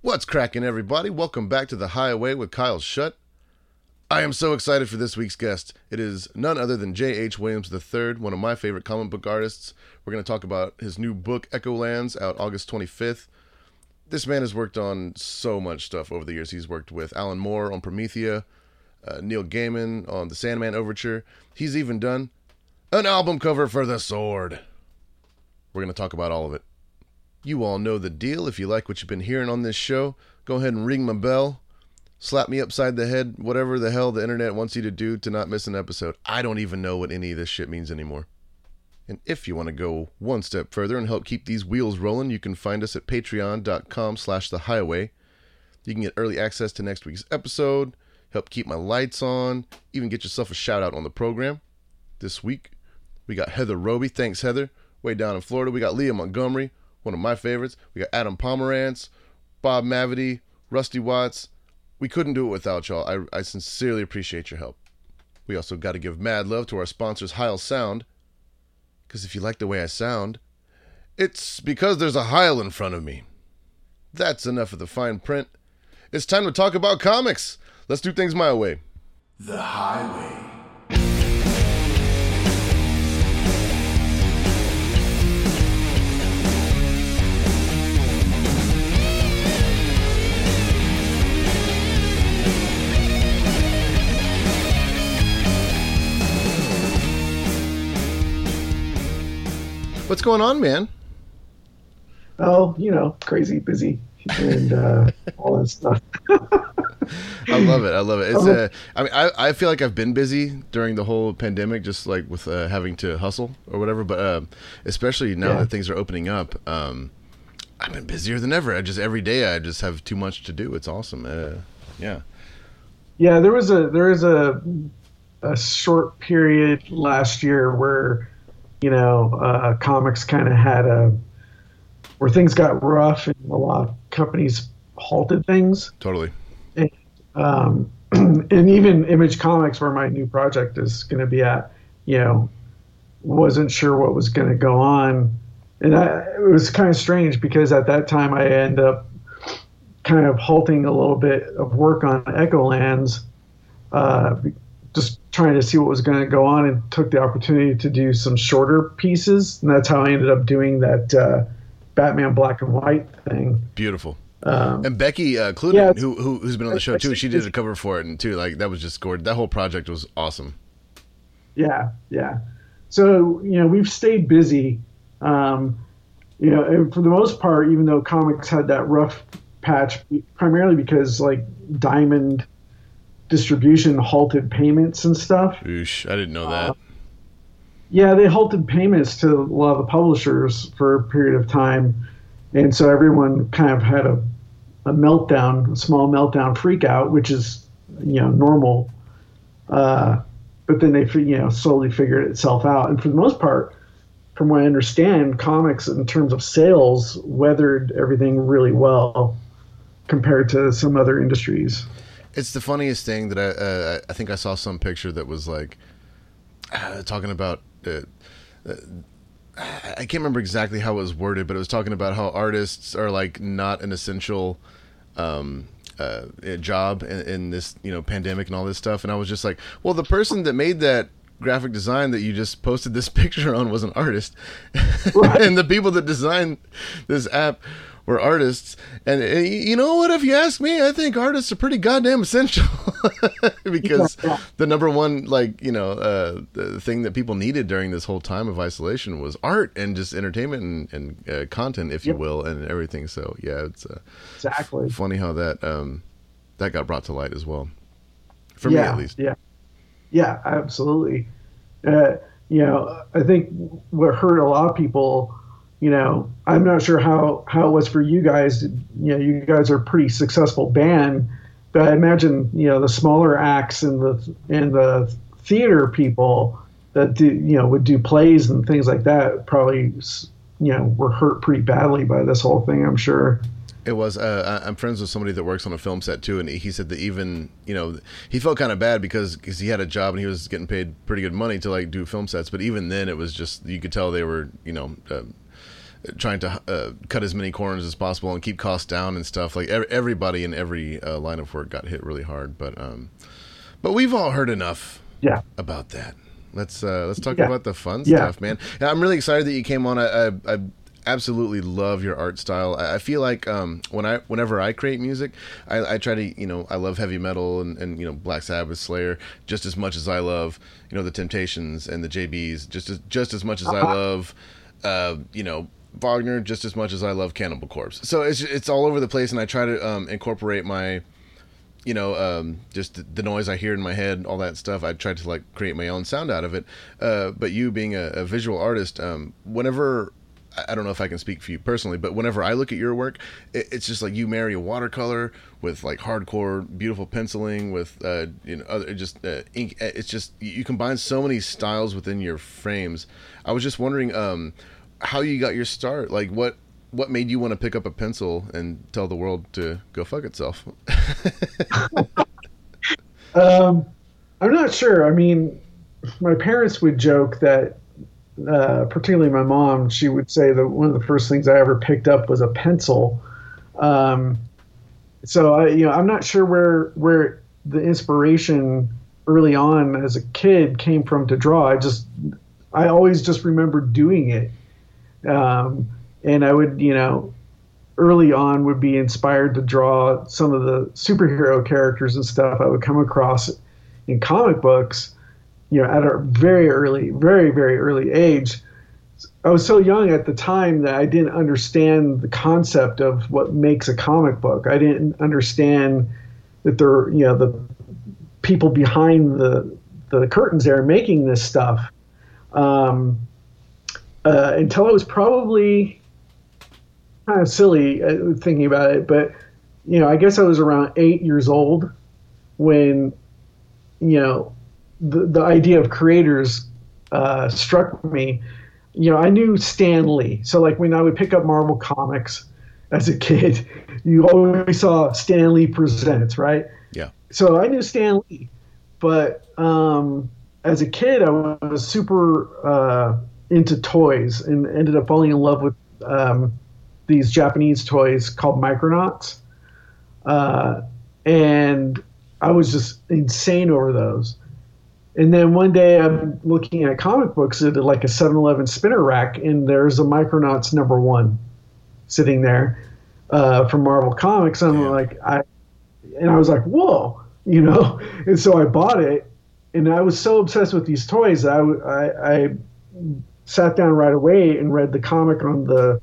What's cracking, everybody? Welcome back to the Highway with Kyle Shutt. I am so excited for this week's guest. It is none other than J.H. Williams III, one of my favorite comic book artists. We're going to talk about his new book, Echolands, out August 25th. This man has worked on so much stuff over the years. He's worked with Alan Moore on Promethea, uh, Neil Gaiman on the Sandman Overture. He's even done an album cover for The Sword. We're going to talk about all of it. You all know the deal. If you like what you've been hearing on this show, go ahead and ring my bell, slap me upside the head, whatever the hell the internet wants you to do to not miss an episode. I don't even know what any of this shit means anymore. And if you want to go one step further and help keep these wheels rolling, you can find us at patreon.com slash the highway. You can get early access to next week's episode, help keep my lights on, even get yourself a shout out on the program. This week, we got Heather Roby. Thanks, Heather. Way down in Florida. We got Leah Montgomery one of my favorites. We got Adam Pomerantz, Bob Mavity, Rusty Watts. We couldn't do it without y'all. I, I sincerely appreciate your help. We also got to give mad love to our sponsors, Heil Sound. Because if you like the way I sound, it's because there's a Heil in front of me. That's enough of the fine print. It's time to talk about comics. Let's do things my way. The Highway. What's going on, man? Oh, you know, crazy, busy, and uh, all that stuff. I love it. I love it. It's uh, I mean, I, I feel like I've been busy during the whole pandemic, just like with uh, having to hustle or whatever. But uh, especially now Yeah. that things are opening up, um, I've been busier than ever. I just every day I just have too much to do. It's awesome. Uh, yeah. Yeah, there was a there was a a short period last year where you know uh, comics kind of had a where things got rough and a lot of companies halted things. Totally. um, and even Image Comics, where my new project is going to be at, you know, wasn't sure what was going to go on, and I, it was kind of strange because at that time I ended up kind of halting a little bit of work on Echolands, uh, just trying to see what was going to go on, and took the opportunity to do some shorter pieces, and that's how I ended up doing that uh, Batman Black and White thing. Beautiful. Um, And Becky uh, Cloonan, Yeah, who, who who's been on the show too, she did a cover for it, and too like that was just gorgeous. That whole project was awesome. Yeah, yeah. So you know we've stayed busy. Um, you know, and for the most part, even though comics had that rough patch, primarily because like Diamond distribution halted payments and stuff. Oosh, I didn't know that. Yeah, they halted payments to a lot of the publishers for a period of time, and so everyone kind of had a, a meltdown, a small meltdown, freak out, which is you know normal. Uh, but then they you know slowly figured itself out, and for the most part, from what I understand, comics in terms of sales weathered everything really well compared to some other industries. It's the funniest thing that I uh, I think I saw some picture that was like uh, talking about. Uh, uh, I can't remember exactly how it was worded, but it was talking about how artists are like not an essential um, uh, job in, in this you know pandemic and all this stuff. And I was just like, well, the person that made that graphic design that you just posted this picture on was an artist, and the people that designed this app were artists. And uh, you know what? If you ask me, I think artists are pretty goddamn essential because Yeah. the number one like you know uh, the thing that people needed during this whole time of isolation was art and just entertainment and, and uh, content, if you will, and everything. So yeah, it's uh, Exactly. funny how that um, that got brought to light as well. For me, at least. Yeah, yeah, absolutely. Uh, you know, I think what hurt a lot of people. You know, I'm not sure how how it was for you guys. You know, you guys are a pretty successful band, but I imagine you know the smaller acts and the and the theater people that do you know would do plays and things like that probably you know were hurt pretty badly by this whole thing. I'm sure. It was. Uh, I'm friends with somebody that works on a film set too, and he said that even you know he felt kind of bad because cause he had a job and he was getting paid pretty good money to like do film sets, but even then it was just you could tell they were you know uh, trying to uh, cut as many corners as possible and keep costs down and stuff. Like every, everybody in every uh, line of work got hit really hard, but um, but we've all heard enough yeah about that. Let's uh, let's talk Yeah. about the fun Yeah. stuff, man. Yeah, I'm really excited that you came on. I, I, I absolutely love your art style. I, feel like um, when I whenever I create music, I, I try to you know I love heavy metal and, and you know Black Sabbath, Slayer just as much as I love you know the Temptations and the JBs just as just as much as I love uh, you know. Wagner just as much as I love Cannibal Corpse, so it's it's all over the place, and I try to um, incorporate my you know, um, just the, noise I hear in my head, all that stuff. I try to like create my own sound out of it. Uh, but you being a, a visual artist, um, whenever I- don't know if I can speak for you personally, but whenever I look at your work, it, it's just like you marry a watercolor with like hardcore, beautiful penciling with uh, you know, other just uh, ink. It's just you combine so many styles within your frames. I was just wondering um, how you got your start. Like what what made you want to pick up a pencil and tell the world to go fuck itself? Um, I'm not sure. I mean, my parents would joke that, uh, particularly my mom, she would say that one of the first things I ever picked up was a pencil. Um, so I, you know, I'm not sure where where the inspiration early on as a kid came from to draw. I just, I always just remember doing it, um, and I would, you know, early on would be inspired to draw some of the superhero characters and stuff I would come across in comic books, you know, at a very early, very, very early age. I was so young at the time that I didn't understand the concept of what makes a comic book. I didn't understand that there, you know, the people behind the the curtains there making this stuff um, uh, until I was probably kind of silly uh, thinking about it, but you know, I guess I was around eight years old when you know the the idea of creators uh, struck me. You know, I knew Stan Lee, so like when I would pick up Marvel comics as a kid, you always saw Stan Lee presents, right? Yeah. So I knew Stan Lee, but um, as a kid, I was super uh, into toys and ended up falling in love with um, these Japanese toys called Micronauts. Uh, and I was just insane over those. And then one day I'm looking at comic books at like a 7 Eleven spinner rack, and there's a Micronauts number one sitting there uh, from Marvel Comics. And I'm Yeah. like, I, and I was like, whoa, you know? And so I bought it, and I was so obsessed with these toys I, I, I sat down right away and read the comic on the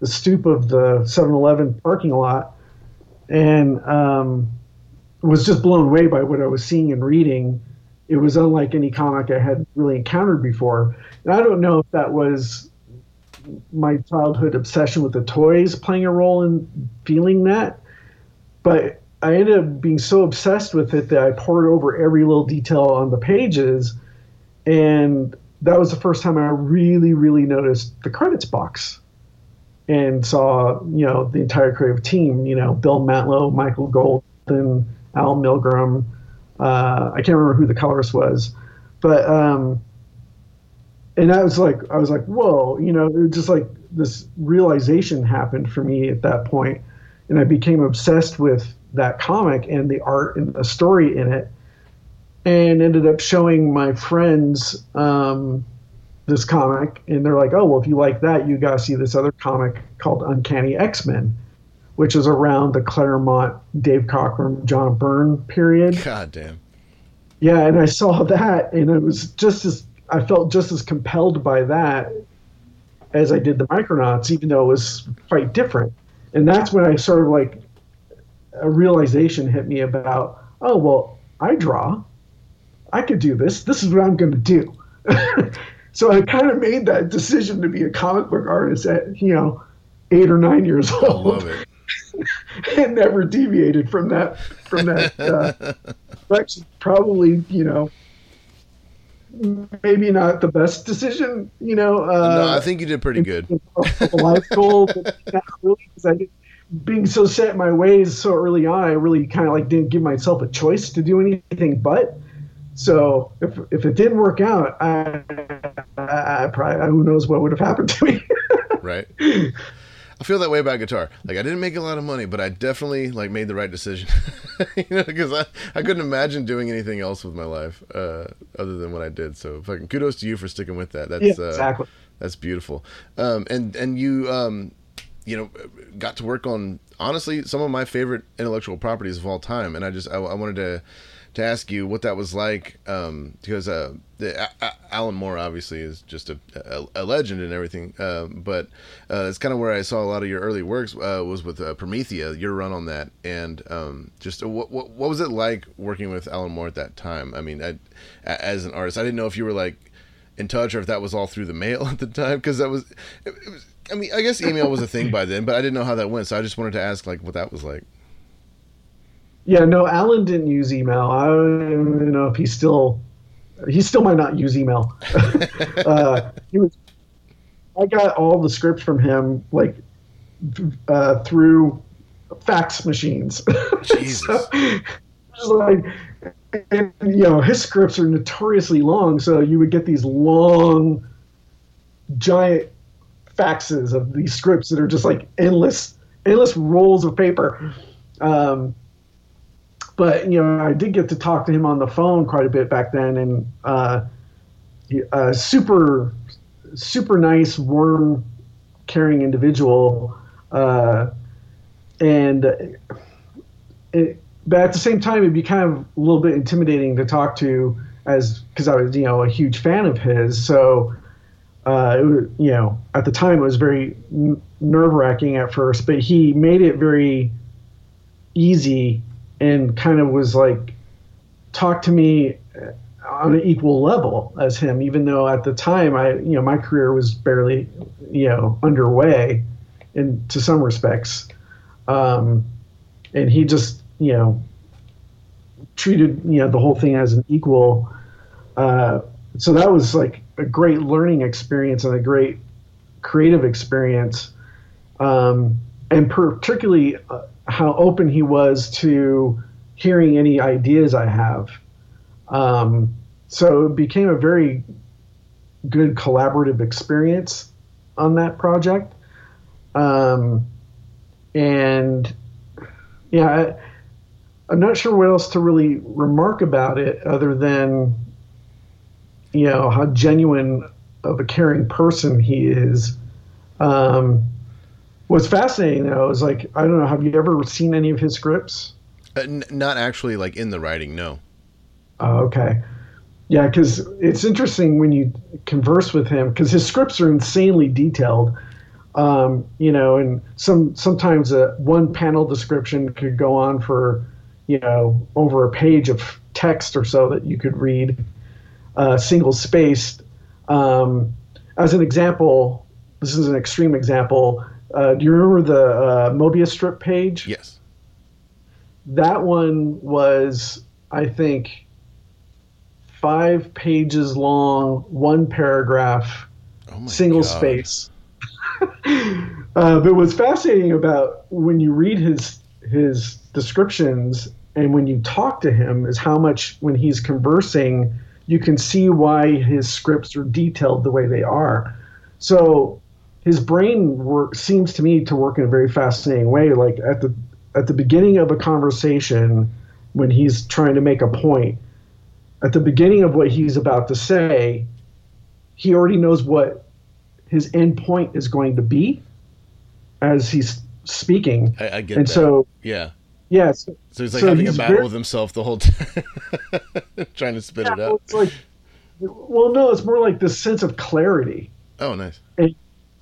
the stoop of the 7-Eleven parking lot, and um, was just blown away by what I was seeing and reading. It was unlike any comic I had really encountered before. And I don't know if that was my childhood obsession with the toys playing a role in feeling that, but I ended up being so obsessed with it that I poured over every little detail on the pages, and that was the first time I really, really noticed the credits box and saw you know the entire creative team. You know, Bill Mantlo, Michael Golden, Al Milgrom. Uh, I can't remember who the colorist was, but um, and I was like, I was like, whoa, you know, it was just like this realization happened for me at that point, and I became obsessed with that comic and the art and the story in it, and ended up showing my friends um, this comic, and they're like, oh, well, if you like that, you got to see this other comic called Uncanny X Men, which is around the Claremont, Dave Cockrum, John Byrne period. God damn. Yeah, and I saw that, and it was just as I felt just as compelled by that as I did the Micronauts, even though it was quite different. And that's when I sort of like a realization hit me about, oh well, I draw, I could do this. This is what I'm going to do. so I kind of made that decision to be a comic book artist at you know eight or nine years I old love it. and never deviated from that from that uh, direction. Probably, you know, maybe not the best decision. You know, uh, no, I think you did pretty good. life goal, but not really because I did, being so set in my ways so early on, I really kind of like didn't give myself a choice to do anything but. So if if it didn't work out, I, I, I probably who knows what would have happened to me. right? I feel that way about guitar. Like I didn't make a lot of money, but I definitely like made the right decision. you know, because I, I couldn't imagine doing anything else with my life uh, other than what I did. So fucking kudos to you for sticking with that. That's yeah, exactly. Uh, that's beautiful. Um, and and you um, you know got to work on honestly some of my favorite intellectual properties of all time, and I just I, I wanted to to ask you what that was like um, because uh, the, Alan Moore obviously is just a, a, a legend and everything, uh, but uh, it's kind of where I saw a lot of your early works uh, was with uh, Promethea, your run on that, and um, just uh, what, what, what was it like working with Alan Moore at that time? I mean, I, as an artist, I didn't know if you were like in touch or if that was all through the mail at the time because that was, it, it was. I mean, I guess email was a thing by then, but I didn't know how that went, so I just wanted to ask like what that was like. Yeah, no, Alan didn't use email. I don't know if he still he still might not use email. uh, he was. I got all the scripts from him like uh, through fax machines. Jesus. so, like, and, you know, his scripts are notoriously long, so you would get these long, giant faxes of these scripts that are just like endless, endless rolls of paper. Um, but you know, I did get to talk to him on the phone quite a bit back then, and uh, a super, super nice, warm, caring individual, uh, and it, but at the same time, it'd be kind of a little bit intimidating to talk to, as because I was you know a huge fan of his, so. Uh, was, you know, at the time it was very n- nerve wracking at first, but he made it very easy and kind of was like talk to me on an equal level as him even though at the time i you know my career was barely you know underway in to some respects. Um, and he just you know treated you know the whole thing as an equal. Uh, so that was like a great learning experience and a great creative experience. Um, and particularly uh, how open he was to hearing any ideas I have. Um, so it became a very good collaborative experience on that project. Um, and yeah, I, I'm not sure what else to really remark about it other than, you know, how genuine of a caring person he is. Um, What's fascinating though is like I don't know. Have you ever seen any of his scripts? Uh, n- not actually, like in the writing. No. Oh, okay. Yeah, because it's interesting when you converse with him because his scripts are insanely detailed. Um, you know, and some sometimes a one panel description could go on for you know over a page of text or so that you could read, uh, single spaced. Um, as an example, this is an extreme example. Uh, do you remember the uh, Mobius strip page? Yes. That one was, I think, five pages long, one paragraph, oh single God. space. uh, but what's fascinating about when you read his his descriptions and when you talk to him is how much when he's conversing, you can see why his scripts are detailed the way they are. So his brain work, seems to me to work in a very fascinating way. Like at the at the beginning of a conversation, when he's trying to make a point, at the beginning of what he's about to say, he already knows what his end point is going to be as he's speaking. I, I get and that. so yeah. Yes. Yeah, so, so he's like so having he's a battle very, with himself the whole time, trying to spit yeah, it out. Well, like, well, no, it's more like this sense of clarity. Oh, nice. And,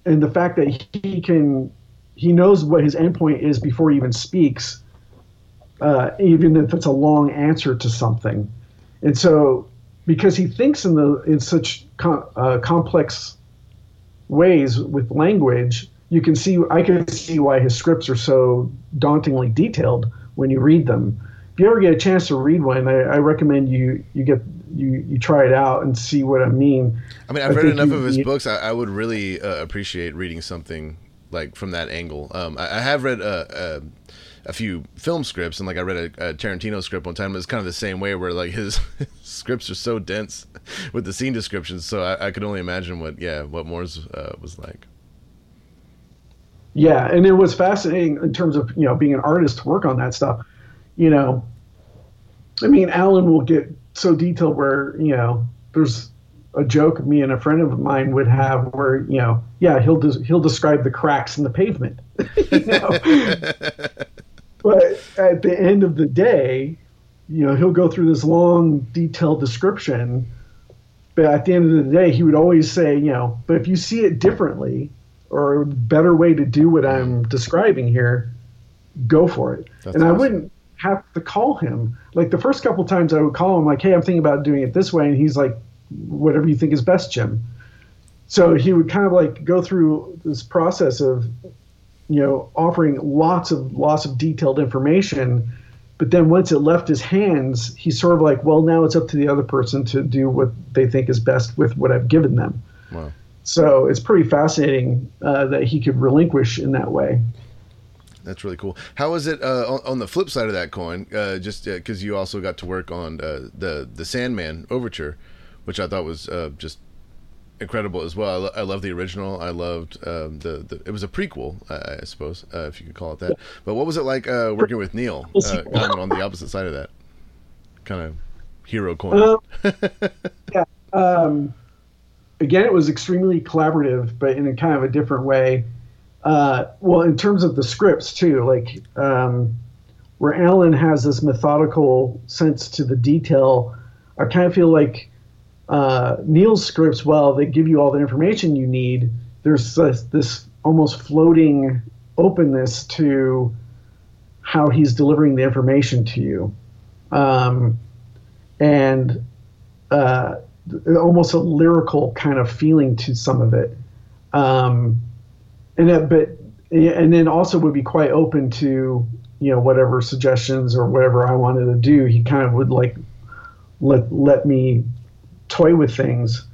and the fact that he can he knows what his endpoint is before he even speaks, uh, even if it's a long answer to something, and so because he thinks in the in such com- uh, complex ways with language, you can see I can see why his scripts are so dauntingly detailed when you read them. If you ever get a chance to read one, I, I recommend you you get you you try it out and see what I mean. I mean, I've I read enough you, of his you, books. I, I, would really uh, appreciate reading something like from that angle. Um, I, I, have read uh, uh, a few film scripts, and like I read a, a, Tarantino script one time. It's kind of the same way, where like his scripts are so dense with the scene descriptions. So I, I could only imagine what yeah what Moore's uh, was like. yeah, and it was fascinating in terms of you know being an artist to work on that stuff. You know, I mean, Alan will get so detailed where you know there's a joke me and a friend of mine would have where you know yeah he'll des- he'll describe the cracks in the pavement you know? But at the end of the day you know he'll go through this long detailed description but at the end of the day he would always say you know but if you see it differently or a better way to do what i'm describing here go for it. That's and i wouldn't have to call him. Like the first couple times i would call him like hey i'm thinking about doing it this way and he's like whatever you think is best jim. So he would kind of like go through this process of you know offering lots of lots of detailed information but then once it left his hands he's sort of like well now it's up to the other person to do what they think is best with what i've given them. Wow. so it's pretty fascinating uh, that he could relinquish in that way That's really cool. How is it uh, on, on the flip side of that coin? Uh, just because you also got to work on uh, the the Sandman overture, which I thought was uh, just incredible as well. I, lo- I love the original. I loved um, the, the it was a prequel, I, I suppose, uh, if you could call it that. But what was it like uh, working with Neil, uh, kind of on the opposite side of that kind of hero coin? Um, yeah. Um, again, it was extremely collaborative, but in a kind of a different way. Uh, well, in terms of the scripts too, like um, where Alan has this methodical sense to the detail, I kind of feel like uh, Neil's scripts, well, they give you all the information you need. There's this, this almost floating openness to how he's delivering the information to you. Um, and uh, almost a lyrical kind of feeling to some of it. Um, and that, but and then also would be quite open to you know whatever suggestions or whatever I wanted to do. He kind of would like let let me toy with things,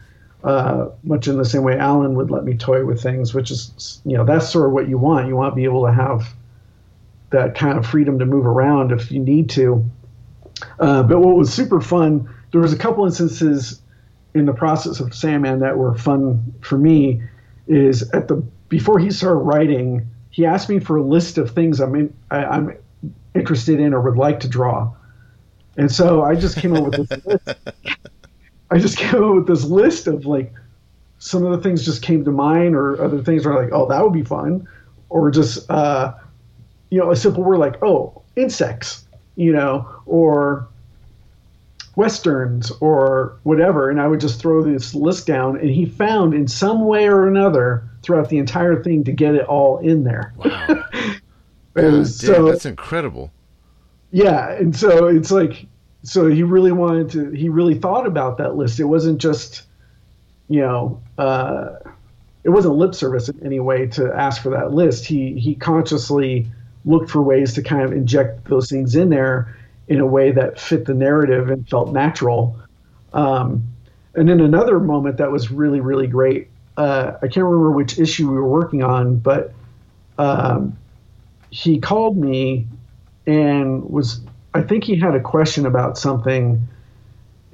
uh, much in the same way Alan would let me toy with things, which is you know that's sort of what you want. You want to be able to have that kind of freedom to move around if you need to. Uh, but what was super fun, there was a couple instances in the process of Sandman that were fun for me. Is at the before he started writing, he asked me for a list of things I'm in, I, I'm interested in or would like to draw, and so I just came up with this list. I just came up with this list of like some of the things just came to mind, or other things are like, oh, that would be fun, or just uh, you know a simple word like oh insects, you know, or westerns or whatever, and I would just throw this list down, and he found in some way or another throughout the entire thing to get it all in there. Wow. And Damn, so that's incredible. yeah, and so it's like so he really wanted to he really thought about that list. It wasn't just you know uh, it wasn't lip service in any way to ask for that list. He he consciously looked for ways to kind of inject those things in there in a way that fit the narrative and felt natural. Um, and then another moment that was really really great. Uh, I can't remember which issue we were working on, but um, he called me and was I think he had a question about something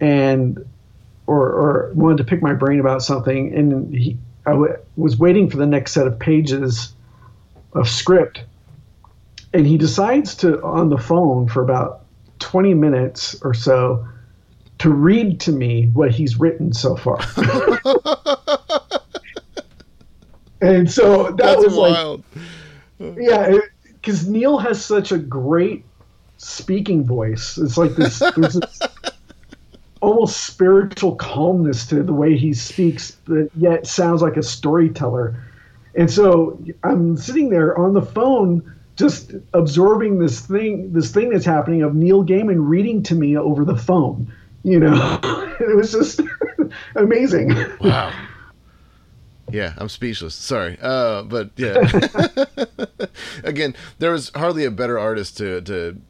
and or or wanted to pick my brain about something and he I w- was waiting for the next set of pages of script and he decides to on the phone for about 20 minutes or so to read to me what he's written so far. and so that That's was like wild. yeah, because Neil has such a great speaking voice. It's like this, there's this almost spiritual calmness to the way he speaks, but yet sounds like a storyteller. And so I'm sitting there on the phone, just absorbing this thing, this thing that's happening of Neil Gaiman reading to me over the phone. You know, it was just amazing. Wow. Yeah, I'm speechless. Sorry, uh, but yeah. Again, there was hardly a better artist to to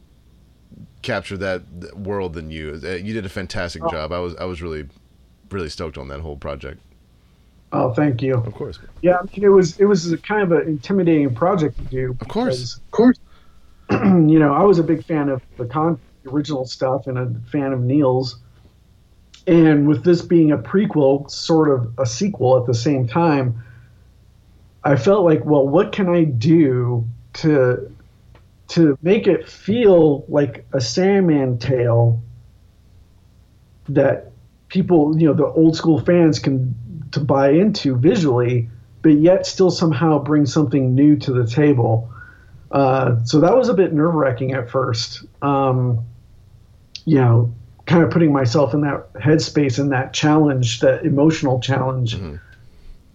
capture that world than you. Uh, You did a fantastic job. I was I was really really stoked on that whole project. Oh, thank you. Of course, Yeah, I mean, it was it was a kind of an intimidating project to do. Of course. because, of course. you know, I was a big fan of the con the original stuff and a fan of Neil's, and with this being a prequel, sort of a sequel at the same time, I felt like, well, what can I do to to make it feel like a Sandman tale that people, you know, the old school fans can to buy into visually, but yet still somehow bring something new to the table. Uh, so that was a bit nerve wracking at first. Um, you know, kind of putting myself in that headspace and that challenge, that emotional challenge, mm-hmm.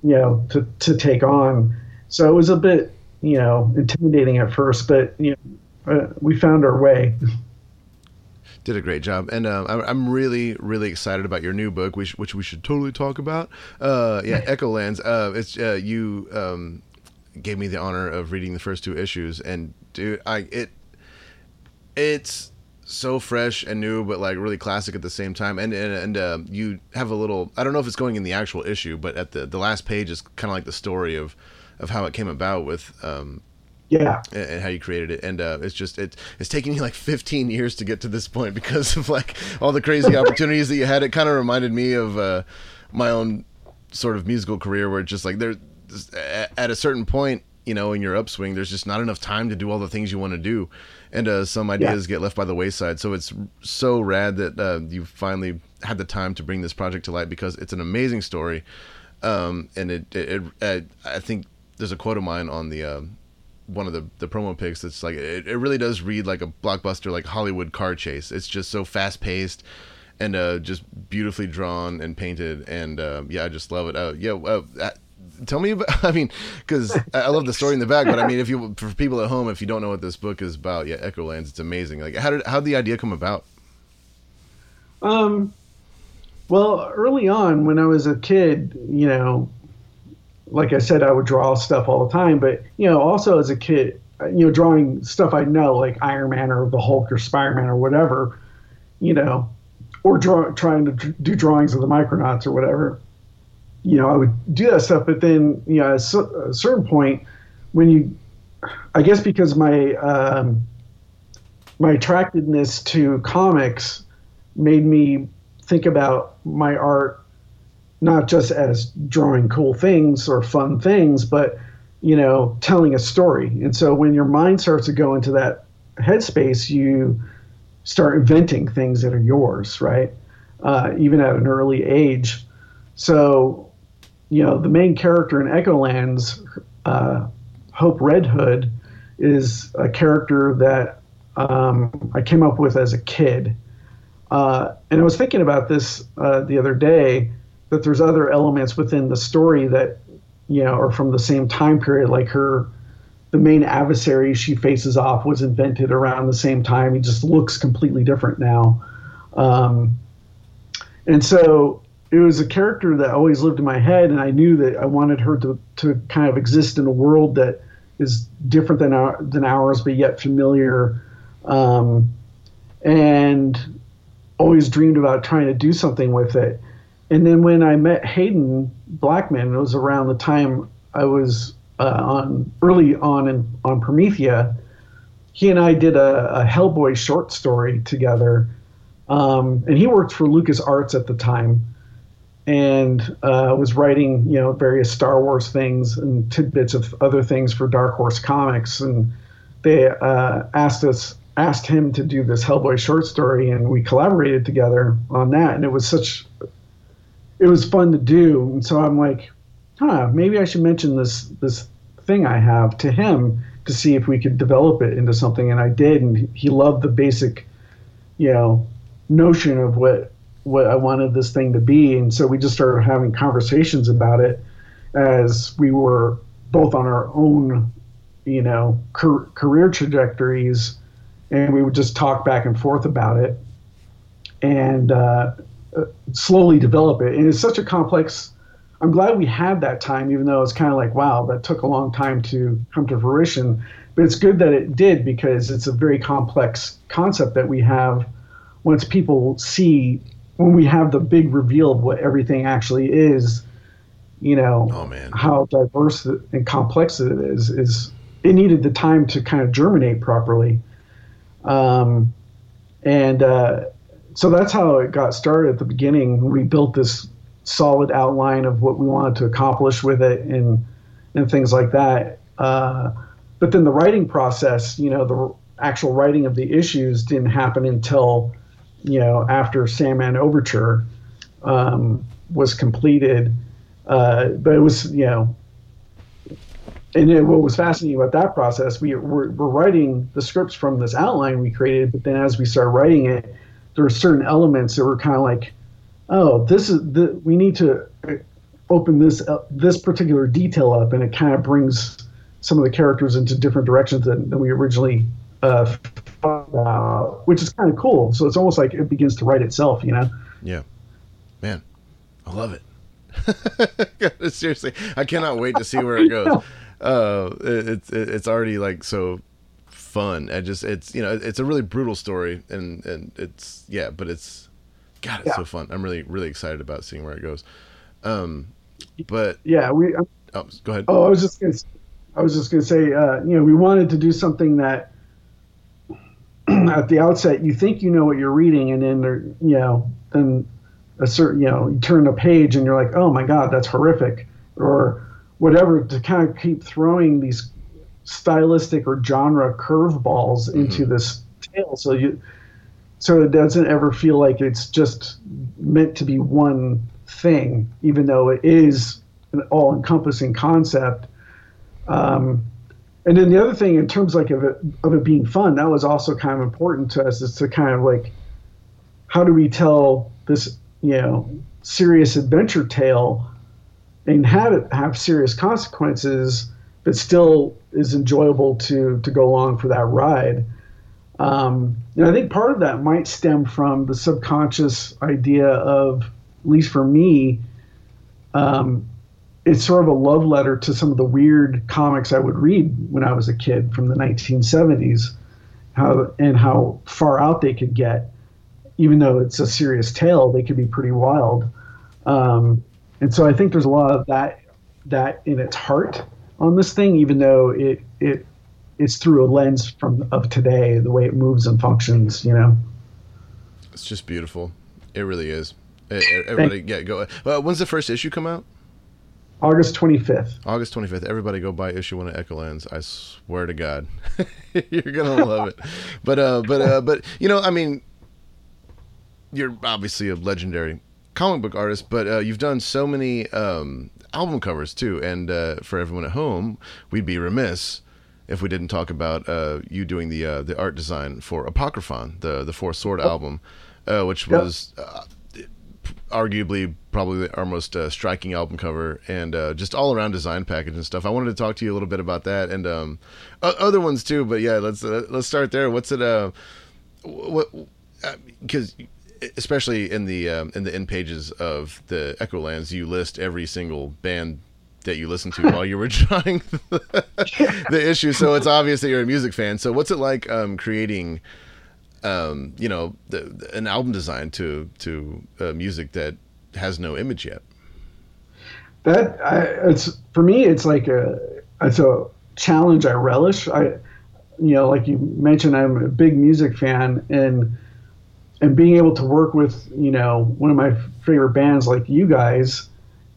you know, to, to take on. So it was a bit, you know, intimidating at first, but, you know, uh, we found our way. Did a great job, and uh, I'm really, really excited about your new book, which which we should totally talk about. Uh, yeah, Echolands. Uh, it's uh, you um, gave me the honor of reading the first two issues, and dude, I it it's so fresh and new, but like really classic at the same time. And and, and uh, you have a little. I don't know if it's going in the actual issue, but at the the last page is kind of like the story of of how it came about with. Um, yeah, and, and how you created it, and uh, it's just it, it's taking you like 15 years to get to this point because of like all the crazy opportunities that you had. It kind of reminded me of uh, my own sort of musical career, where it's just like there at a certain point, you know, in your upswing, there's just not enough time to do all the things you want to do and uh, some ideas yeah. get left by the wayside. So it's so rad that uh, you finally had the time to bring this project to light because it's an amazing story, um, and it, it, it, I think there's a quote of mine on the uh, one of the the promo pics that's like it, it really does read like a blockbuster like Hollywood car chase. It's just so fast paced and uh, just beautifully drawn and painted, and uh, yeah, I just love it. Uh, yeah, uh, tell me about i mean because i love the story in the back but i mean if you for people at home if you don't know what this book is about yeah echolands it's amazing. Like how did how the idea come about? Um well early on when i was a kid you know like i said i would draw stuff all the time but you know also as a kid you know drawing stuff i know like iron man or the hulk or spider-man or whatever you know or draw, trying to do drawings of the micronauts or whatever you know, I would do that stuff. But then, you know, at a certain point, when you, I guess because my um, my attractiveness to comics made me think about my art not just as drawing cool things or fun things, but you know, telling a story. And so when your mind starts to go into that headspace, you start inventing things that are yours, right? Uh, even at an early age. So you know, the main character in Echolands, uh, Hope Red Hood, is a character that um, I came up with as a kid. Uh, and I was thinking about this uh, the other day that there's other elements within the story that, you know, are from the same time period. Like her, the main adversary she faces off was invented around the same time. He just looks completely different now. Um, and so it was a character that always lived in my head, and I knew that I wanted her to, to kind of exist in a world that is different than our, than ours, but yet familiar. Um, and always dreamed about trying to do something with it. And then when I met Haden Blackman, it was around the time I was uh, on early on in, on Promethea. He and I did a, a Hellboy short story together, um, and he worked for LucasArts at the time and uh, was writing, you know, various Star Wars things and tidbits of other things for Dark Horse Comics. And they uh, asked us, asked him to do this Hellboy short story, and we collaborated together on that. And it was such, it was fun to do. And so I'm like, huh, maybe I should mention this this thing I have to him to see if we could develop it into something. And I did, and he loved the basic, you know, notion of what what I wanted this thing to be. And so we just started having conversations about it as we were both on our own, you know, car- career trajectories. And we would just talk back and forth about it and uh, slowly develop it. And it's such a complex. I'm glad we had that time, even though it's kind of like, wow, that took a long time to come to fruition. But it's good that it did because it's a very complex concept that we have once people see when we have the big reveal of what everything actually is, you know, oh, man. how diverse and complex it is, is it needed the time to kind of germinate properly. Um, and uh, so that's how it got started at the beginning. We built this solid outline of what we wanted to accomplish with it, and and things like that. Uh, but then the writing process, you know, the actual writing of the issues didn't happen until, you know, after Sandman Overture um, was completed. Uh, but it was, you know, and it, what was fascinating about that process, we were, we're writing the scripts from this outline we created, but then as we started writing it, there were certain elements that were kind of like, oh, this is the we need to open this uh, this particular detail up, and it kind of brings some of the characters into different directions than, than we originally uh, thought which is kind of cool. So it's almost like it begins to write itself, you know? Yeah, man, I love it. Seriously, I cannot wait to see where it goes. Uh, it's it, it's already like so fun. I just it's you know it's a really brutal story and and it's yeah, but it's God, it's yeah. so fun. I'm really really excited about seeing where it goes. Um, but yeah, we. Um, oh, go ahead. Oh, I was just gonna. I was just gonna say, uh, you know, we wanted to do something that at the outset you think you know what you're reading, and then there, you know, then a certain, you know, you turn a page and you're like, oh my god, that's horrific, or whatever, to kind of keep throwing these stylistic or genre curveballs mm-hmm. into this tale, so you, so it doesn't ever feel like it's just meant to be one thing, even though it is an all-encompassing concept. Um, and then the other thing, in terms like of it of it being fun, that was also kind of important to us, is to kind of like, how do we tell this, you know, serious adventure tale, and have it have serious consequences, but still is enjoyable to to go along for that ride. Um, and I think part of that might stem from the subconscious idea of at least for me, um, it's sort of a love letter to some of the weird comics I would read when I was a kid from the 1970s, how and how far out they could get, even though it's a serious tale, they could be pretty wild. Um, and so I think there's a lot of that that in its heart on this thing, even though it it it's through a lens from of today, the way it moves and functions. You know, it's just beautiful. It really is. Everybody, yeah, go. Well, when's the first issue come out? August 25th. August 25th. Everybody go buy issue one of Echolands. I swear to God, you're gonna love it. But uh, but uh, but you know, I mean, you're obviously a legendary comic book artist, but uh, you've done so many um, album covers too. And uh, for everyone at home, we'd be remiss if we didn't talk about uh, you doing the uh, the art design for Apocryphon, the the Four Sword oh. album, uh, which was. Uh, arguably probably our most uh, striking album cover and uh, just all around design package and stuff. I wanted to talk to you a little bit about that and um, other ones too. But yeah, let's uh, let's start there. What's it? Uh, what? Because uh, especially in the um, in the end pages of the Echolands, you list every single band that you listen to while you were drawing the, the, issue. So it's obvious that you're a music fan. So what's it like um, creating? Um, you know, the, an album design to to uh, music that has no image yet. That I, it's for me, it's like a it's a challenge I relish. I, you know, like you mentioned, I'm a big music fan, and and being able to work with you know one of my favorite bands like you guys,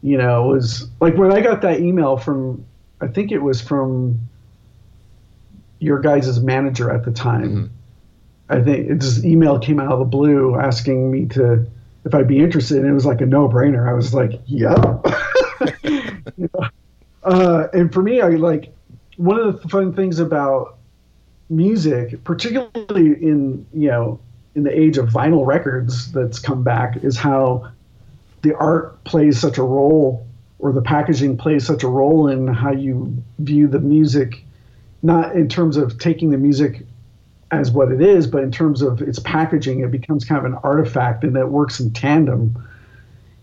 you know, was like when I got that email from I think it was from your guys' manager at the time. Mm-hmm I think this email came out of the blue asking me to if I'd be interested, and it was like a no-brainer. I was like, know? uh, and for me, I like one of the fun things about music, particularly in you know in the age of vinyl records that's come back, is how the art plays such a role, or the packaging plays such a role in how you view the music, not in terms of taking the music as what it is, but in terms of its packaging, it becomes kind of an artifact and that works in tandem.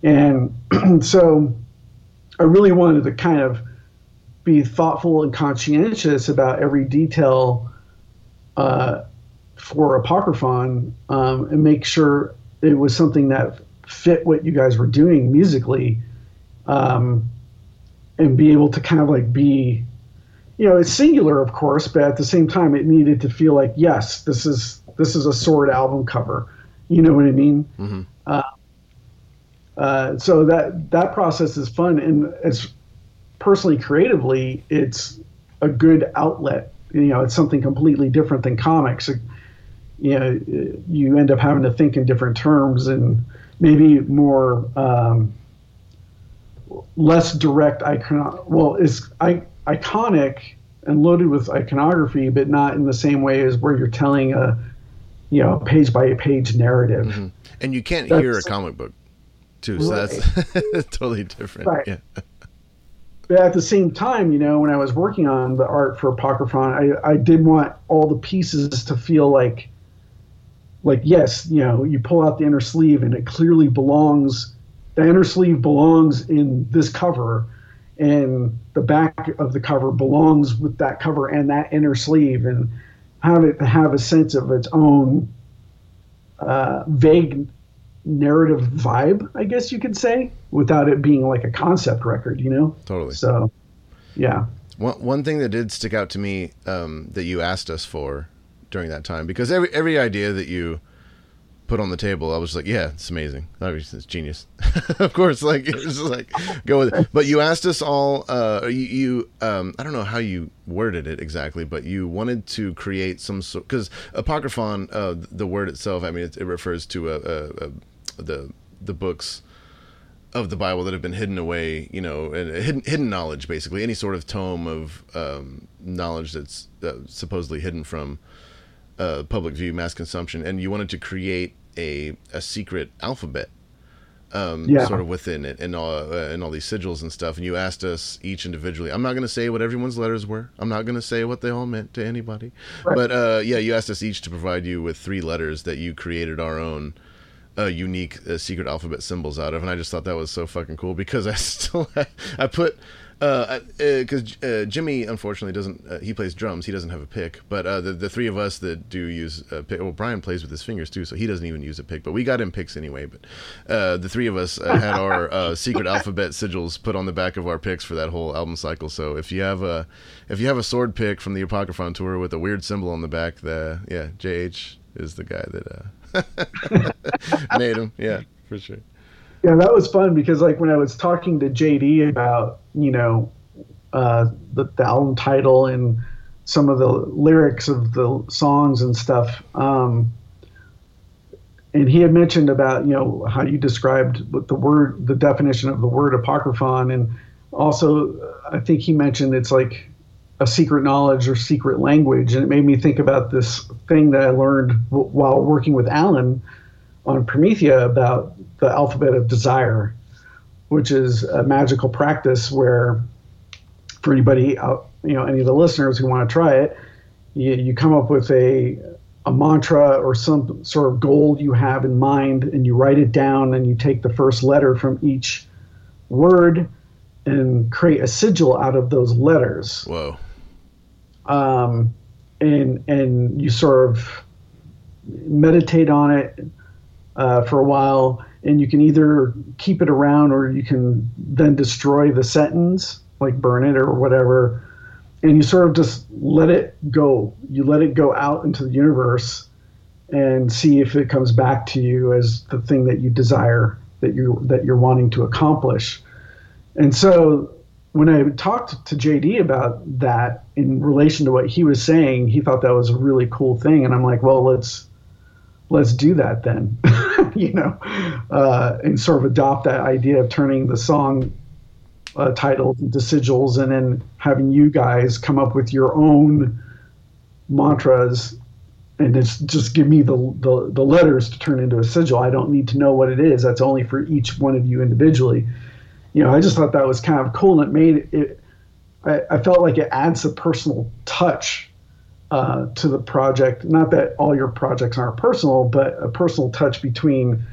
And so I really wanted to kind of be thoughtful and conscientious about every detail uh, for Apocryphon um, and make sure it was something that fit what you guys were doing musically um, and be able to kind of like be you know, it's singular, of course, but at the same time, it needed to feel like, yes, this is this is a sword album cover. You know what I mean? Mm-hmm. Uh, uh, so that that process is fun, and as personally creatively, it's a good outlet. You know, it's something completely different than comics. You know, you end up having to think in different terms and maybe more um, less direct icon. Well, is I, iconic and loaded with iconography, but not in the same way as where you're telling a you know page by page narrative. Mm-hmm. And you can't that's, hear a comic book too, so right. that's totally different. Right. Yeah. But at the same time, you know, when I was working on the art for Apocryphon, I, I did want all the pieces to feel like like yes, you know, you pull out the inner sleeve and it clearly belongs the inner sleeve belongs in this cover and the back of the cover belongs with that cover and that inner sleeve and have it have a sense of its own uh, vague narrative vibe, I guess you could say, without it being like a concept record, you know? Totally. So, yeah. One, one thing that did stick out to me um, that you asked us for during that time, because every every idea that you put on the table, I was like, yeah, it's amazing. Obviously, it's genius. of course, like it's just like go with it. But you asked us all. Uh, you, you um, I don't know how you worded it exactly, but you wanted to create some sort because apocryphon, uh, the word itself. I mean, it, it refers to a, a, a, the the books of the Bible that have been hidden away, you know, and hidden hidden knowledge, basically any sort of tome of um, knowledge that's uh, supposedly hidden from uh, public view, mass consumption, and you wanted to create a a secret alphabet um, yeah. sort of within it and all uh, and all these sigils and stuff. And you asked us each individually. I'm not going to say what everyone's letters were. I'm not going to say what they all meant to anybody. Right. But uh, yeah, you asked us each to provide you with three letters that you created our own. Uh, unique uh, secret alphabet symbols out of, and I just thought that was so fucking cool because I still I put because uh, uh, uh, Jimmy unfortunately doesn't. Uh, he plays drums. He doesn't have a pick. But uh, the the three of us that do use a pick. Well, Brian plays with his fingers too, so he doesn't even use a pick. But we got him picks anyway. But uh, the three of us had our secret alphabet sigils put on the back of our picks for that whole album cycle. So if you have a if you have a sword pick from the Apocryphon tour with a weird symbol on the back, the yeah JH is the guy that made him. Yeah, for sure yeah, that was fun because like when I was talking to JD about you know uh, the, the album title and some of the lyrics of the songs and stuff, um, and he had mentioned about you know how you described the word, the definition of the word apocryphon, and also I think he mentioned it's like a secret knowledge or secret language, and it made me think about this thing that I learned w- while working with Alan on Promethea about the alphabet of desire, which is a magical practice where, for anybody out, you know, any of the listeners who want to try it, you, you come up with a a mantra or some sort of goal you have in mind, and you write it down, and you take the first letter from each word and create a sigil out of those letters. Whoa. Um, and and you sort of meditate on it uh, for a while, and you can either keep it around or you can then destroy the sentence, like burn it or whatever, and you sort of just let it go. You let it go out into the universe and see if it comes back to you as the thing that you desire that you that you're wanting to accomplish. And so when I talked to JD about that in relation to what he was saying, he thought that was a really cool thing. And I'm like, well, let's let's do that then, you know, uh, and sort of adopt that idea of turning the song uh, titles into sigils and then having you guys come up with your own mantras and just just give me the, the, the letters to turn into a sigil. I don't need to know what it is. That's only for each one of you individually. You know, I just thought that was kind of cool and it made it. I, I felt like it adds a personal touch uh, to the project. Not that all your projects aren't personal, but a personal touch between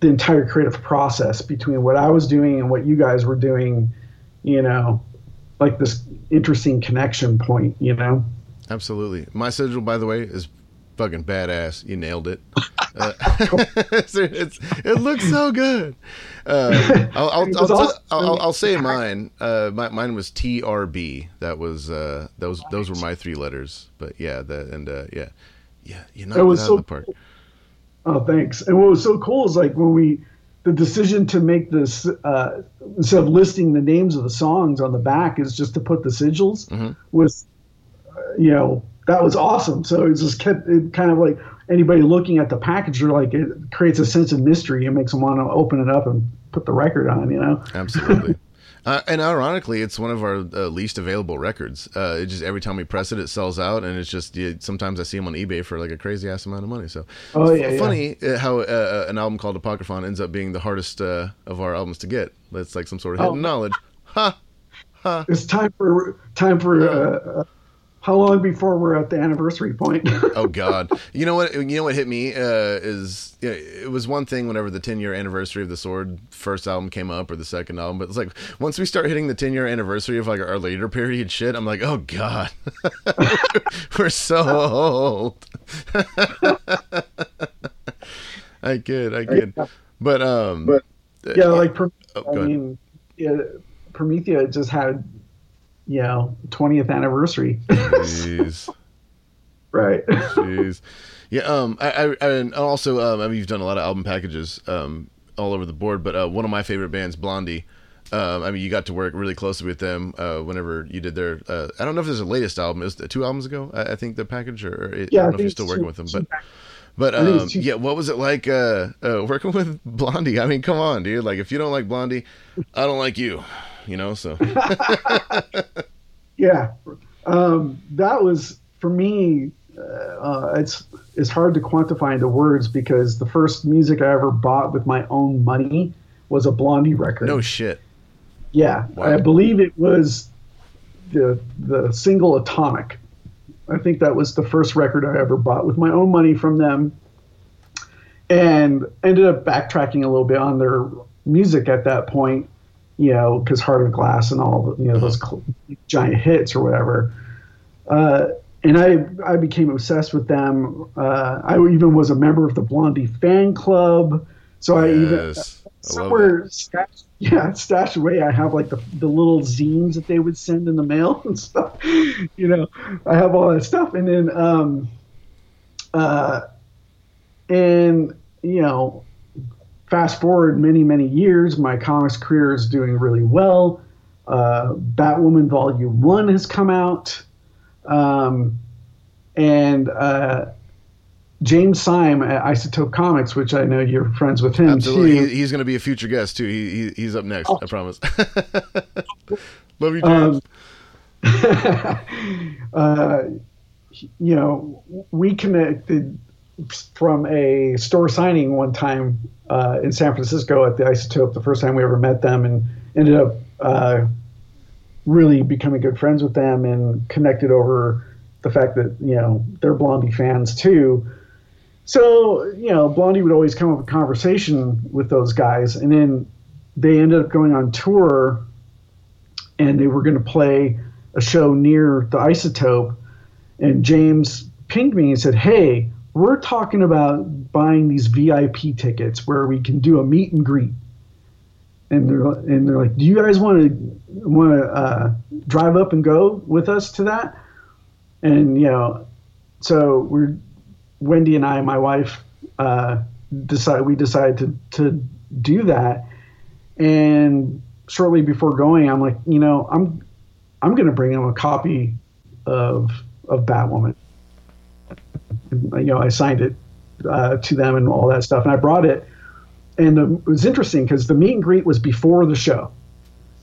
the entire creative process, between what I was doing and what you guys were doing. You know, like this interesting connection point. You know. Absolutely. My sigil, by the way, is fucking badass. You nailed it. Uh, it's, it looks so good. Uh, I'll, I'll, I'll, I'll, I'll, say mine. Uh, my, mine was TRB. That was uh, those those were my three letters. But yeah, that and uh, yeah, yeah, you knocked it, was it out so, of the park. Oh, thanks. And what was so cool is like when we the decision to make this uh, instead of listing the names of the songs on the back is just to put the sigils Mhm. was, uh, you know, that was awesome. So it just kept it kind of like anybody looking at the package, or like it creates a sense of mystery and makes them want to open it up and put the record on. You know. Absolutely. Uh, and ironically, it's one of our uh, least available records. Uh, it just every time we press it, it sells out, and it's just yeah, sometimes I see them on eBay for like a crazy ass amount of money. So Oh it's yeah, yeah. funny uh, how uh, an album called Apocryphon ends up being the hardest uh, of our albums to get. That's like some sort of hidden Oh. knowledge. Ha! It's time for time for. Uh, uh, how long before we're at the anniversary point? Oh God! You know what? You know what hit me uh, is it was one thing whenever the 10 year anniversary of the Sword first album came up or the second album, but it's like once we start hitting the 10 year anniversary of like our later period shit, I'm like, oh God, we're so old. I kid, I kid, but um, But- yeah, like Prom- oh, I mean, yeah, Promethea just had, you know, 20th anniversary, jeez. right? Jeez. Yeah. Um. I. I and also. Um. I mean, you've done a lot of album packages. Um. All over the board. But uh, one of my favorite bands, Blondie. Um. I mean, you got to work really closely with them. Uh. Whenever you did their. Uh. I don't know if there's a latest album. It was two albums ago. I, I think the package, or, or it, Yeah, I I don't know if you're still two- working with them, but. But I um, yeah, what was it like uh, uh, working with Blondie? I mean, come on, dude. Like, if you don't like Blondie, I don't like you. You know, so Yeah, um, that was for me. Uh, uh, it's it's hard to quantify into words because the first music I ever bought with my own money was a Blondie record. no shit. Yeah, Wow. I believe it was the the single Atomic. I think that was the first record I ever bought with my own money from them, and ended up backtracking a little bit on their music at that point. You know, because Heart of Glass and all you know those cl- giant hits or whatever. Uh, and I I became obsessed with them. Uh, I even was a member of the Blondie fan club. So I even Yes. I love somewhere stashed, yeah stashed away i have like the, the little zines that they would send in the mail and stuff you know i have all that stuff and then um uh and you know fast forward many many years my comics career is doing really well uh batwoman volume one has come out um and uh James Sime at Isotope Comics, which I know you're friends with him Absolutely. too. He, he's going to be a future guest too. He, he he's up next. Oh. I promise. Love you, James. Um, uh, you know, we connected from a store signing one time uh, in San Francisco at the Isotope, the first time we ever met them, and ended up uh, really becoming good friends with them and connected over the fact that, you know, they're Blondie fans too. So, you know, Blondie would always come up with conversation with those guys. And then they ended up going on tour and they were going to play a show near the isotope. And James pinged me and said, Hey, we're talking about buying these VIP tickets where we can do a meet and greet. And they're and they're like, do you guys want to want to uh, drive up and go with us to that? And you know, so we're Wendy and I, my wife, uh, decide we decided to to do that. And shortly before going, I'm like, you know, I'm I'm going to bring him a copy of of Batwoman. You know, I signed it uh, to them and all that stuff, and I brought it. And it was interesting because the meet and greet was before the show,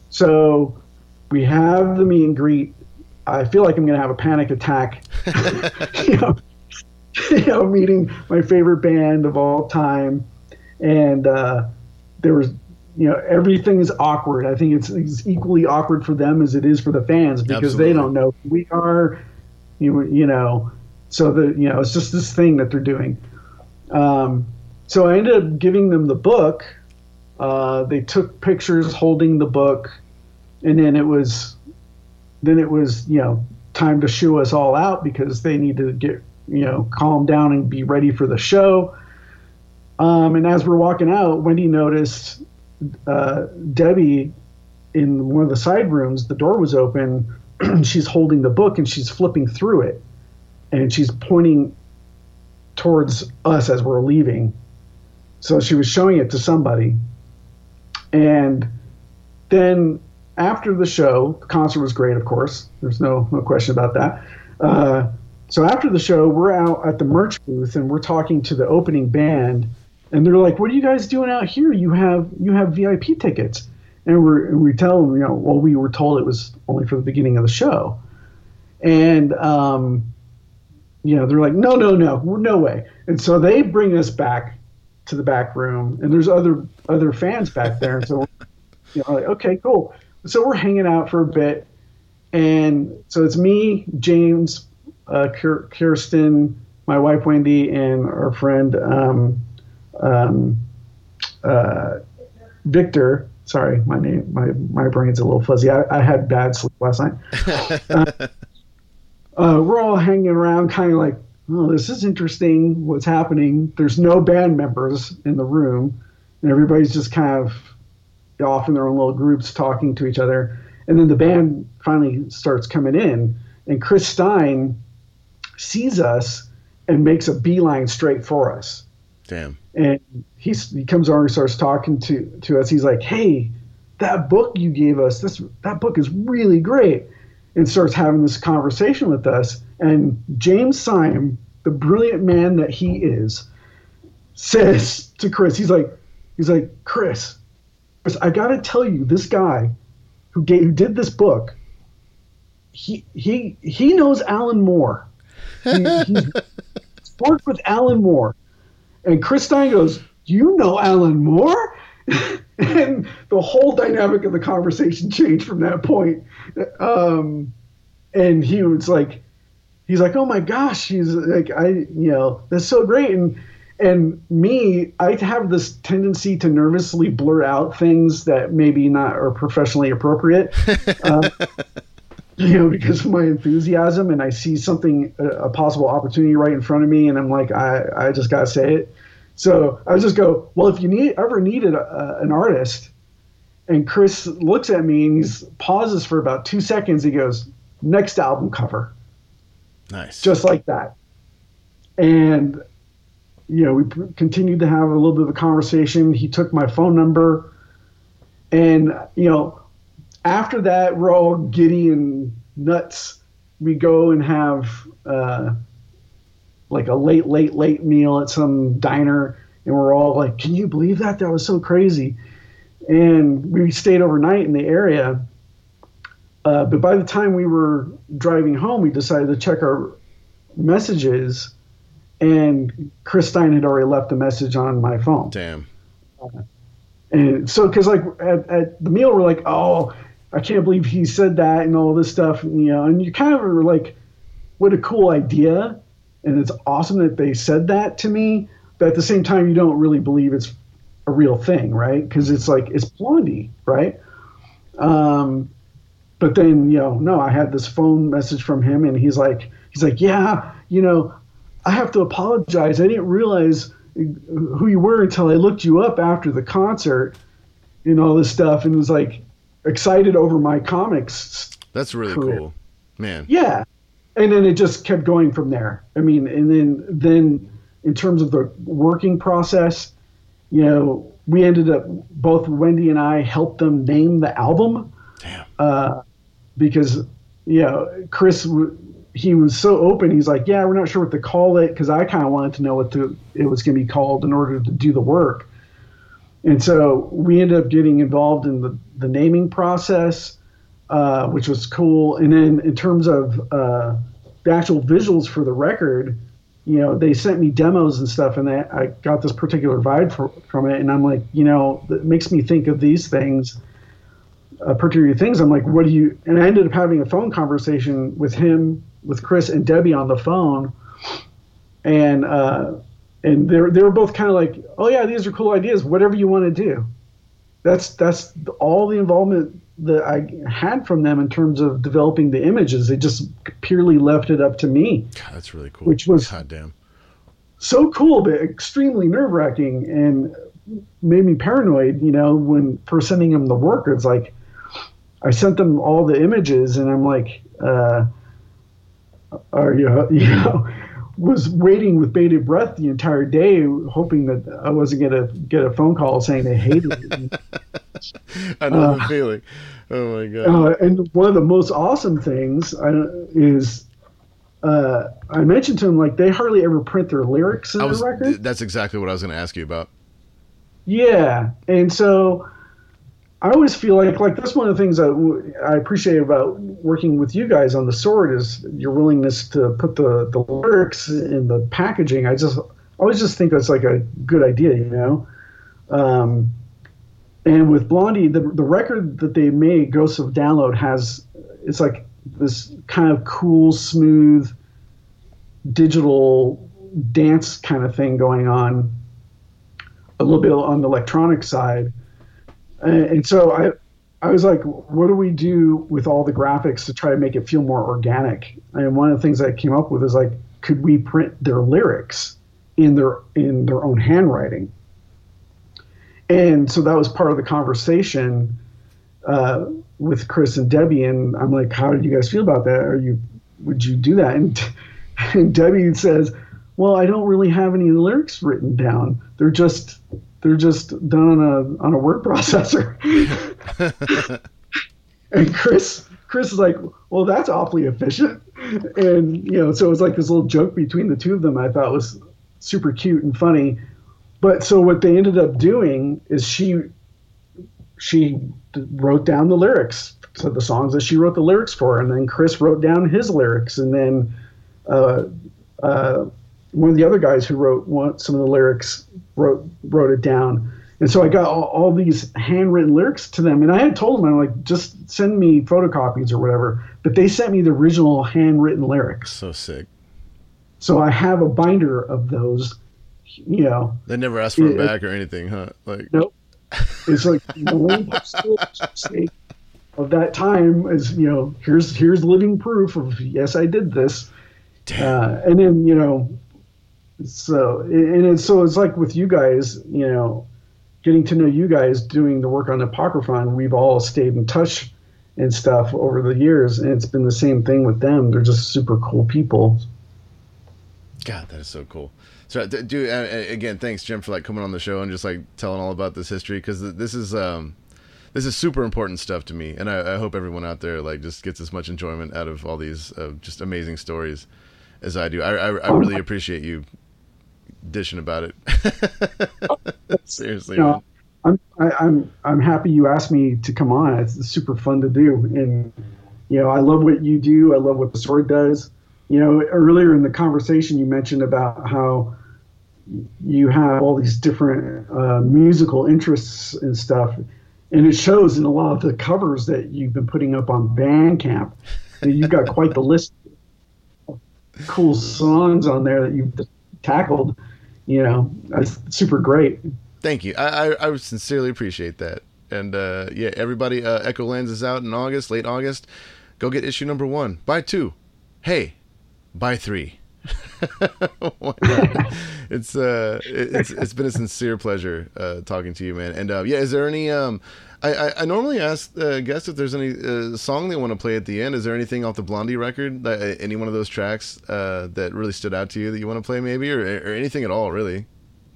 so we have the meet and greet. I feel like I'm going to have a panic attack. you know, you know, meeting my favorite band of all time, and uh, there was, you know, everything is awkward. I think it's, it's equally awkward for them as it is for the fans because they don't know who we are, you you know, so the you know it's just this thing that they're doing. Um, so I ended up giving them the book. Uh, they took pictures holding the book, and then it was, then it was you know time to shoo us all out because they need to get you know calm down and be ready for the show. Um, and as we're walking out, Wendy noticed uh, Debbie in one of the side rooms. The door was open. she's holding the book and she's flipping through it, and she's pointing towards us as we're leaving. So she was showing it to somebody, And then after the show, the concert was great, of course. There's no no question about that. Uh, so after the show, we're out at the merch booth and we're talking to the opening band, and they're like, "What are you guys doing out here? You have you have VIP tickets." And we we tell them, you know, well, we were told it was only for the beginning of the show, and um, you know, they're like, "No, no, no, no way." And so they bring us back to the back room, and there's other other fans back there, and so you know, like, okay, cool. So we're hanging out for a bit, and so it's me, James, uh, Kirsten, my wife Wendy, and our friend um, um, uh, Victor. Sorry, my name, my my brain's a little fuzzy. I, I had bad sleep last night. uh, uh, we're all hanging around, kind of like, oh, this is interesting. What's happening? There's no band members in the room, and everybody's just kind of off in their own little groups talking to each other. And then the band finally starts coming in, and Chris Stein sees us and makes a beeline straight for us. Damn. And he's, he comes over and starts talking to, to us. He's like, hey, that book you gave us, this that book is really great. And starts having this conversation with us. And James Sime, the brilliant man that he is, says to Chris, he's like, he's like, Chris, Chris I gotta tell you, this guy who gave, who did this book, he he he knows Alan Moore. He, he's worked with Alan Moore. And Chris Stein goes, You know Alan Moore? And the whole dynamic of the conversation changed from that point. Um, and he was like, he's like, oh my gosh, he's like, I, you know, that's so great. And, and me, I have this tendency to nervously blur out things that maybe not are professionally appropriate. Uh, you know, because of my enthusiasm and I see something, a, a, possible opportunity right in front of me, and I'm like, I, I just gotta say it. So I just go, well, if you need ever needed a, an artist, and Chris looks at me and he pauses for about two seconds. He goes, next album cover. Nice. Just like that. And, you know, we continued to have a little bit of a conversation. He took my phone number. And, you know, after that, we're all giddy and nuts. We go and have uh, like a late, late, late meal at some diner, and we're all like, "Can you believe that? That was so crazy!" And we stayed overnight in the area. Uh, but by the time we were driving home, we decided to check our messages, and Chris Stein had already left a message on my phone. Damn. Uh, and so, because like at, at the meal, we're like, "Oh, I can't believe he said that and all this stuff, and, you know, and you kind of are like, what a cool idea, and it's awesome that they said that to me, but at the same time, you don't really believe it's a real thing, right? Because it's like it's Blondie, right? Um, but then you know, no, I had this phone message from him, and he's like, he's like, yeah, you know, I have to apologize. I didn't realize who you were until I looked you up after the concert and all this stuff, and was like excited over my comics. That's really career. cool, man. Yeah, and then it just kept going from there. I mean, and then then in terms of the working process, you know, we ended up both Wendy and I helped them name the album. Damn. Uh, because you know, Chris he was so open. He's like, "Yeah, we're not sure what to call it," because I kind of wanted to know what the, it was going to be called in order to do the work. And so we ended up getting involved in the, the naming process, uh, which was cool. And then in terms of uh, the actual visuals for the record, you know, they sent me demos and stuff, and they, I got this particular vibe for, from it. And I'm like, you know, it makes me think of these things, uh, particular things. I'm like, what do you? And I ended up having a phone conversation with him, with Chris and Debbie on the phone, and uh, and they they were both kind of like, oh yeah, these are cool ideas. Whatever you want to do. That's that's all the involvement that I had from them in terms of developing the images. They just purely left it up to me. God, that's really cool. Which was goddamn so cool, but extremely nerve wracking and made me paranoid. You know, when first sending them the work, it's like I sent them all the images, and I'm like, uh, are you you know was waiting with bated breath the entire day, hoping that I wasn't gonna get a phone call saying they hated me. I know the feeling. Oh my god. Uh, and one of the most awesome things is uh, I mentioned to him like they hardly ever print their lyrics in was, the record. That's exactly what I was going to ask you about. Yeah, and so I always feel like like that's one of the things that w- I appreciate about working with you guys on the sword is your willingness to put the the lyrics in the packaging. I just always just think that's like a good idea, you know. Um, and with Blondie, the the record that they made, Ghosts of Download, has it's like this kind of cool, smooth, digital dance kind of thing going on a little bit on the electronic side. And, and so I, I was like, what do we do with all the graphics to try to make it feel more organic? And one of the things I came up with is like, could we print their lyrics in their in their own handwriting? And so that was part of the conversation uh, with Chris and Debbie. And I'm like, how did you guys feel about that? Are you would you do that? And, and Debbie says, well, I don't really have any lyrics written down. They're just they're just done on a on a word processor. and Chris Chris is like, well, that's awfully efficient. And you know, so it was like this little joke between the two of them. I thought was super cute and funny. But so what they ended up doing is she she wrote down the lyrics to the songs that she wrote the lyrics for, and then Chris wrote down his lyrics, and then uh, uh, one of the other guys who wrote one, some of the lyrics wrote wrote it down. And so I got all, all, these handwritten lyrics to them, and I had told them I'm like, just send me photocopies or whatever. But they sent me the original handwritten lyrics. So sick. So I have a binder of those. You know, they never asked for it, back or anything, huh? Like, nope. It's like the of that time is you know here's here's living proof of yes I did this, uh, and then you know so and it's so it's like with you guys you know getting to know you guys doing the work on apocryphon we've all stayed in touch and stuff over the years and it's been the same thing with them. They're just super cool people. God that is so cool so dude again thanks jim for like coming on the show and just like telling all about this history because this is um this is super important stuff to me and I, I, hope everyone out there like just gets as much enjoyment out of all these uh, just amazing stories as i do I, I, I really appreciate you dishing about it. Seriously. No, I'm I, am i I'm happy you asked me to come on. It's super fun to do, and you know I love what you do. I love what the sword does. You know, earlier in the conversation you mentioned about how you have all these different uh, musical interests and stuff, and it shows in a lot of the covers that you've been putting up on Bandcamp. You've got quite the list of cool songs on there that you've tackled you know, that's super great. Thank you. I, I, I sincerely appreciate that. And uh, yeah, everybody, uh, Echolands is out in August, late August. Go get issue number one. Buy two. Hey, buy three. it's uh, it's it's been a sincere pleasure uh, talking to you, man. And uh, yeah, is there any um, I, I, I normally ask uh, guests if there's any uh, song they want to play at the end. Is there anything off the Blondie record, that, uh, any one of those tracks uh, that really stood out to you that you want to play, maybe, or, or anything at all, really?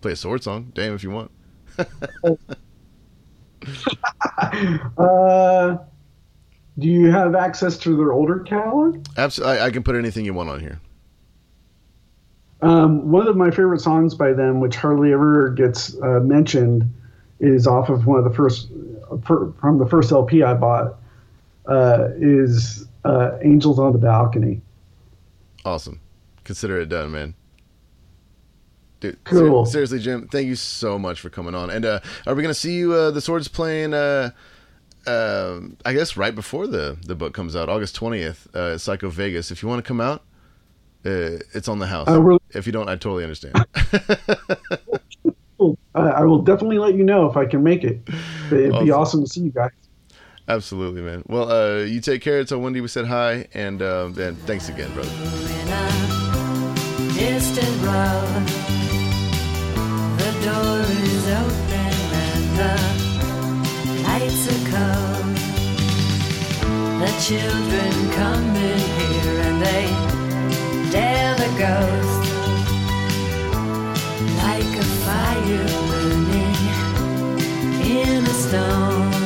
Play a sword song, damn, if you want. uh, do you have access to their older catalog? Absolutely, I, I can put anything you want on here. Um, one of my favorite songs by them, which hardly ever gets uh, mentioned, is off of one of the first from the first LP I bought uh, is uh, Angels on the Balcony. Awesome. Consider it done, man. Dude, cool. Ser- seriously, Jim, thank you so much for coming on. And uh, are we going to see you? Uh, the Swords playing, uh, I guess, right before the, the book comes out, August 20th, uh, Psycho Vegas. If you want to come out, uh, it's on the house. Really- if you don't, I totally understand. I will definitely let you know if I can make it. It'd awesome. be awesome to see you guys. Absolutely, man. Well, uh, you take care. Tell Wendy we said hi, and uh, and thanks again, brother. Distant road, the door is open and the cold. The children come in here and they dare the ghost like a fire burning in a stone.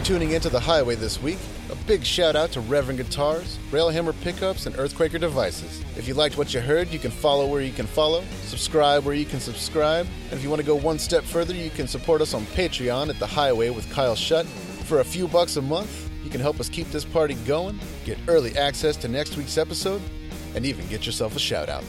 For tuning into The High Way this week. A big shout out to Reverend Guitars, Railhammer Pickups, and Earthquaker Devices. If you liked what you heard, you can follow where you can follow, subscribe where you can subscribe, and if you want to go one step further, you can support us on Patreon at The High Way with Kyle Shutt. For a few bucks a month, you can help us keep this party going, get early access to next week's episode, and even get yourself a shout out.